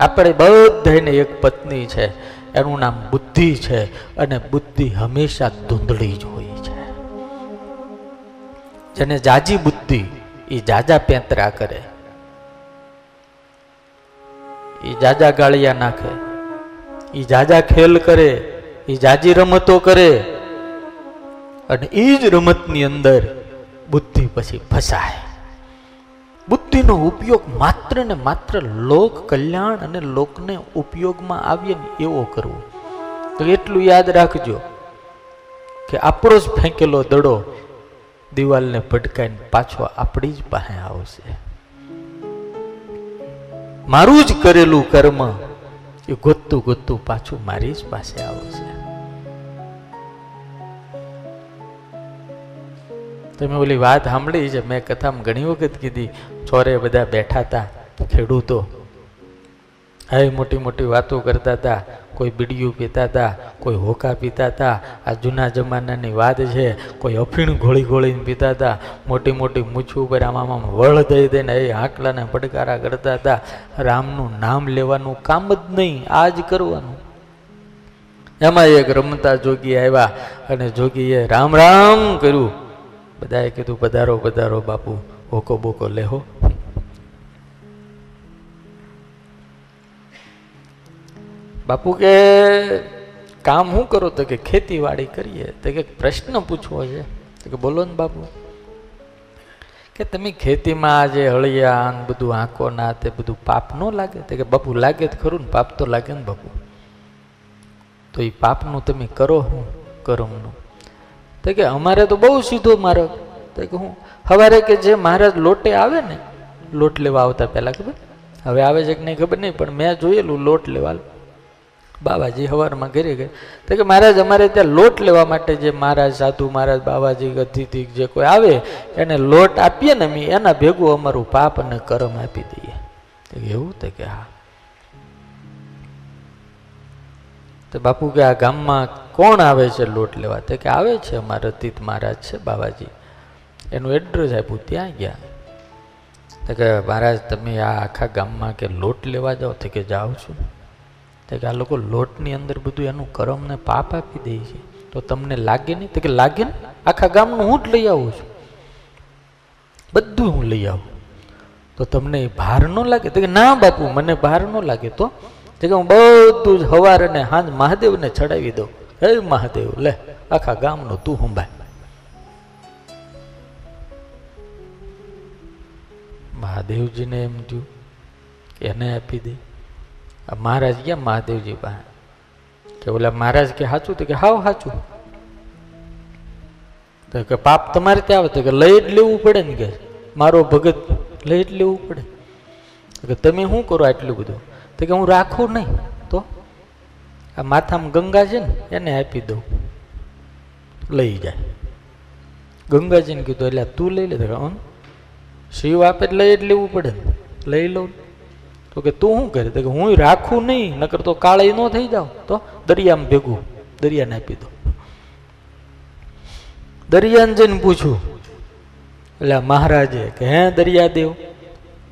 આપણે બધાને એક પત્ની છે. એનું નામ બુદ્ધિ છે અને બુદ્ધિ હંમેશા ધૂંધળી જ હોય છે. જેને જાજી બુદ્ધિ એ જાજા પેંતરા કરે. એ જાજા ગાળિયા નાખે. એ જાજા ખેલ કરે. એ જાજી રમતો કરે. અને એ જ રમતની અંદર બુદ્ધિ પછી ફસાય. બુદ્ધિનો ઉપયોગ માત્ર ને માત્ર લોક કલ્યાણ અને લોકને ઉપયોગમાં આવે ને એવો કરવો. તો એટલું યાદ રાખજો કે આપણો જ ફેંકેલો દડો દિવાલને ભટકાઈને પાછો આપણી જ પાસે આવશે. મારું જ કરેલું કર્મ એ ગોતતું ગોતતું પાછું મારી જ પાસે આવશે. તમે ઓલી વાત સાંભળી છે? મેં કથામાં ઘણી વખત કીધી, ચોરે બધા બેઠા હતા ખેડૂતો. હવે મોટી મોટી વાતો કરતા હતા કોઈ બીડીયું પીતા હતા કોઈ હોકા પીતા હતા આ જૂના જમાનાની વાત છે, કોઈ અફીણ ઘોળી ઘોળીને પીતા હતા મોટી મોટી મૂછું ઉપર આમાં આમ વળ દઈ દઈને એ આંકલાને પડકારા કરતા હતા રામનું નામ લેવાનું કામ જ નહીં, આ જ કરવાનું. એમાં એક રમતા જોગી આવ્યા અને જોગીએ રામ રામ કર્યું. બધાએ કીધું, પધારો પધારો બાપુ, હોકો બોકો લેહો બાપુ કે, કામ શું કરો? તો કે, ખેતીવાડી કરીએ. તો કે, પ્રશ્ન પૂછવો છે. તો કે, બોલો ને બાપુ. કે, તમે ખેતીમાં આજે હળિયા આન બધું આંકો ના તે બધું પાપ ન લાગે? તો કે, બાપુ, લાગે જ ખરું ને, પાપ તો લાગે ને બાપુ. તો એ પાપનું તમે કરો હું, કર્મનું. તો કે અમારે તો બહુ સીધો માર્ગ. તો કે હું સવારે કે જે મહારાજ લોટે આવે ને, લોટ લેવા આવતા પહેલાં ખબર? હવે આવે છે કે નહીં ખબર નહીં, પણ મેં જોયેલું લોટ લેવા. બાબાજી સવારમાં ઘરે ગયા તો કે મહારાજ, અમારે ત્યાં લોટ લેવા માટે જે મહારાજ સાધુ મહારાજ, બાબાજી, અતિથિ જે કોઈ આવે, એને લોટ આપીએ ને અમે, એના ભેગું અમારું પાપ અને કરમ આપી દઈએ. એવું? તો કે હા. તો બાપુ કે આ ગામમાં કોણ આવે છે લોટ લેવા? તો કે આવે છે અમારા અતીત મહારાજ છે બાબાજી. એનું એડ્રેસ આપ્યું, ત્યાં ગયા. તો કે મહારાજ, તમે આ આખા ગામમાં કે લોટ લેવા જાઓ? તો કે જાઓ છું. તો કે આ લોકો લોટની અંદર બધું એનું કરમને પાપ આપી દે છે. તો તમને લાગે નહીં? તો કે લાગે ને? આખા ગામનું હું જ લઈ આવું છું. બધું હું લઈ આવું. તો તમને ભાર ન લાગે? તો કે ના બાપુ, મને ભાર ન લાગે તો? કે હું બધું જ હવાર અને હાંજ મહાદેવને ચડાવી દઉં હે મહાદેવ, લે, આખા ગામનું તું સંભાળ. મહાદેવજીને એમ થયું, એને આપી દે. આ મહારાજ ગયા મહાદેવજી પાસે? કે ઓલા મહારાજ કે સાચું તો કે, હાવ સાચું તો કે, પાપ તમારે ત્યાં આવે. તો કે, લઈ જ લેવું પડે ને કે, મારો ભગત, લઈ જ લેવું પડે. કે, તમે શું કરો આટલું બધું? તો કે હું રાખું નહીં, તો? આ માથામાં ગંગા છે ને, એને આપી દઉં. લઈ જાય. ગંગાજીને કીધું, એટલે તું લઈ લે. તો શિવ આપે લઈ જ લેવું પડે ને. લઈ લઉં. તો કે, તું શું કરે? તો કે, હું રાખું નહીં, નકર તો કાળે ન થઈ જાવ. તો દરિયામાં ભેગું, દરિયાને આપી દો દરિયાને જઈને પૂછું, એટલે મહારાજે કે, હે દરિયાદેવ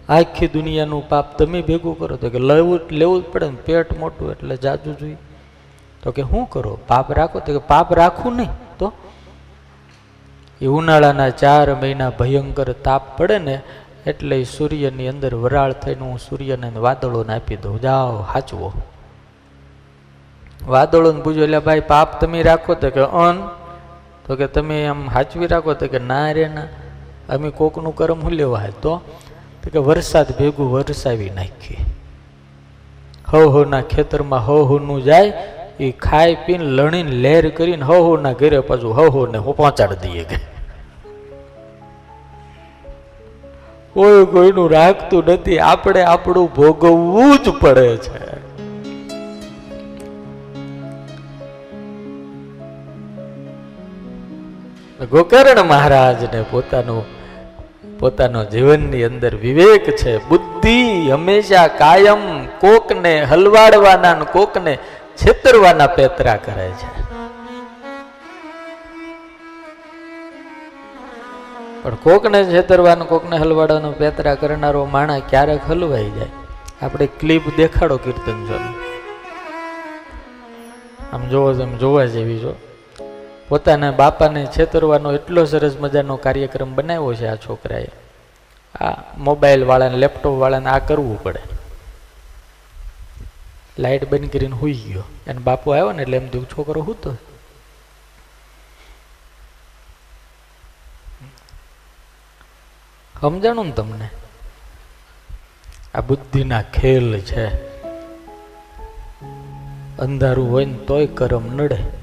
આખી દુનિયાનું પાપ તમે ભેગું કરો તો કે લેવું લેવું જ પડે ને પેટ મોટું એટલે જાજુ જોઈએ તો કે શું કરો? પાપ રાખો? તો કે પાપ રાખવું નહીં. તો? એ ઉનાળાના ચાર મહિના ભયંકર તાપ પડે ને એટલે સૂર્યની અંદર વરાળ થઈને હું સૂર્યને વાદળોને આપી દઉં. જાઓ, હાચવો. વાદળોને પૂછ્યું એટલે ભાઈ પાપ તમે રાખો? તો કે, અન. તો કે, તમે આમ હાચવી રાખો? તો કે, ના રે ના. અમે કોકનું કર્મ હું લેવા તો તો કે વરસાદ ભેગું વરસાવી નાખીએ. હવ હોના ખેતરમાં હવ હોનું જાય એ ખાઈ પીને લણીને લહેર કરીને હવ હોના ઘરે પાછું હવ હોને હું પહોંચાડી દઈએ કે. કોઈ કોઈનું રાખતું નથી, આપણે આપણું ભોગવવું જ પડે છે. ગોકર્ણ મહારાજને પોતાનું પોતાનો જીવનની અંદર વિવેક છે. બુદ્ધિ હંમેશા કાયમ કોકને હલવાડવાના કોકને છેતરવાના પેતરા કરે છે. પણ કોકને છેતરવાનું કોકને હલવાડવાનો પેતરા કરનારો માણા ક્યારેક હલવાઈ જાય. આપણે ક્લિપ દેખાડો કીર્તન જો આમ જોવો જેમ જોવા જેવી જો. પોતાના બાપાને છેતરવાનો એટલો સરસ મજાનો કાર્યક્રમ બનાવ્યો છે આ છોકરાએ. આ મોબાઈલ વાળાને લેપટોપ વાળાને આ કરવું પડે. લાઇટ બંધ કરીને હુઈ ગયો. અને બાપુ આવ્યો ને એટલે એમ થયું, છોકરો હું તો સમજાણું ને તમને? આ બુદ્ધિના ખેલ છે. અંધારું હોય ને તોય કરમ નડે.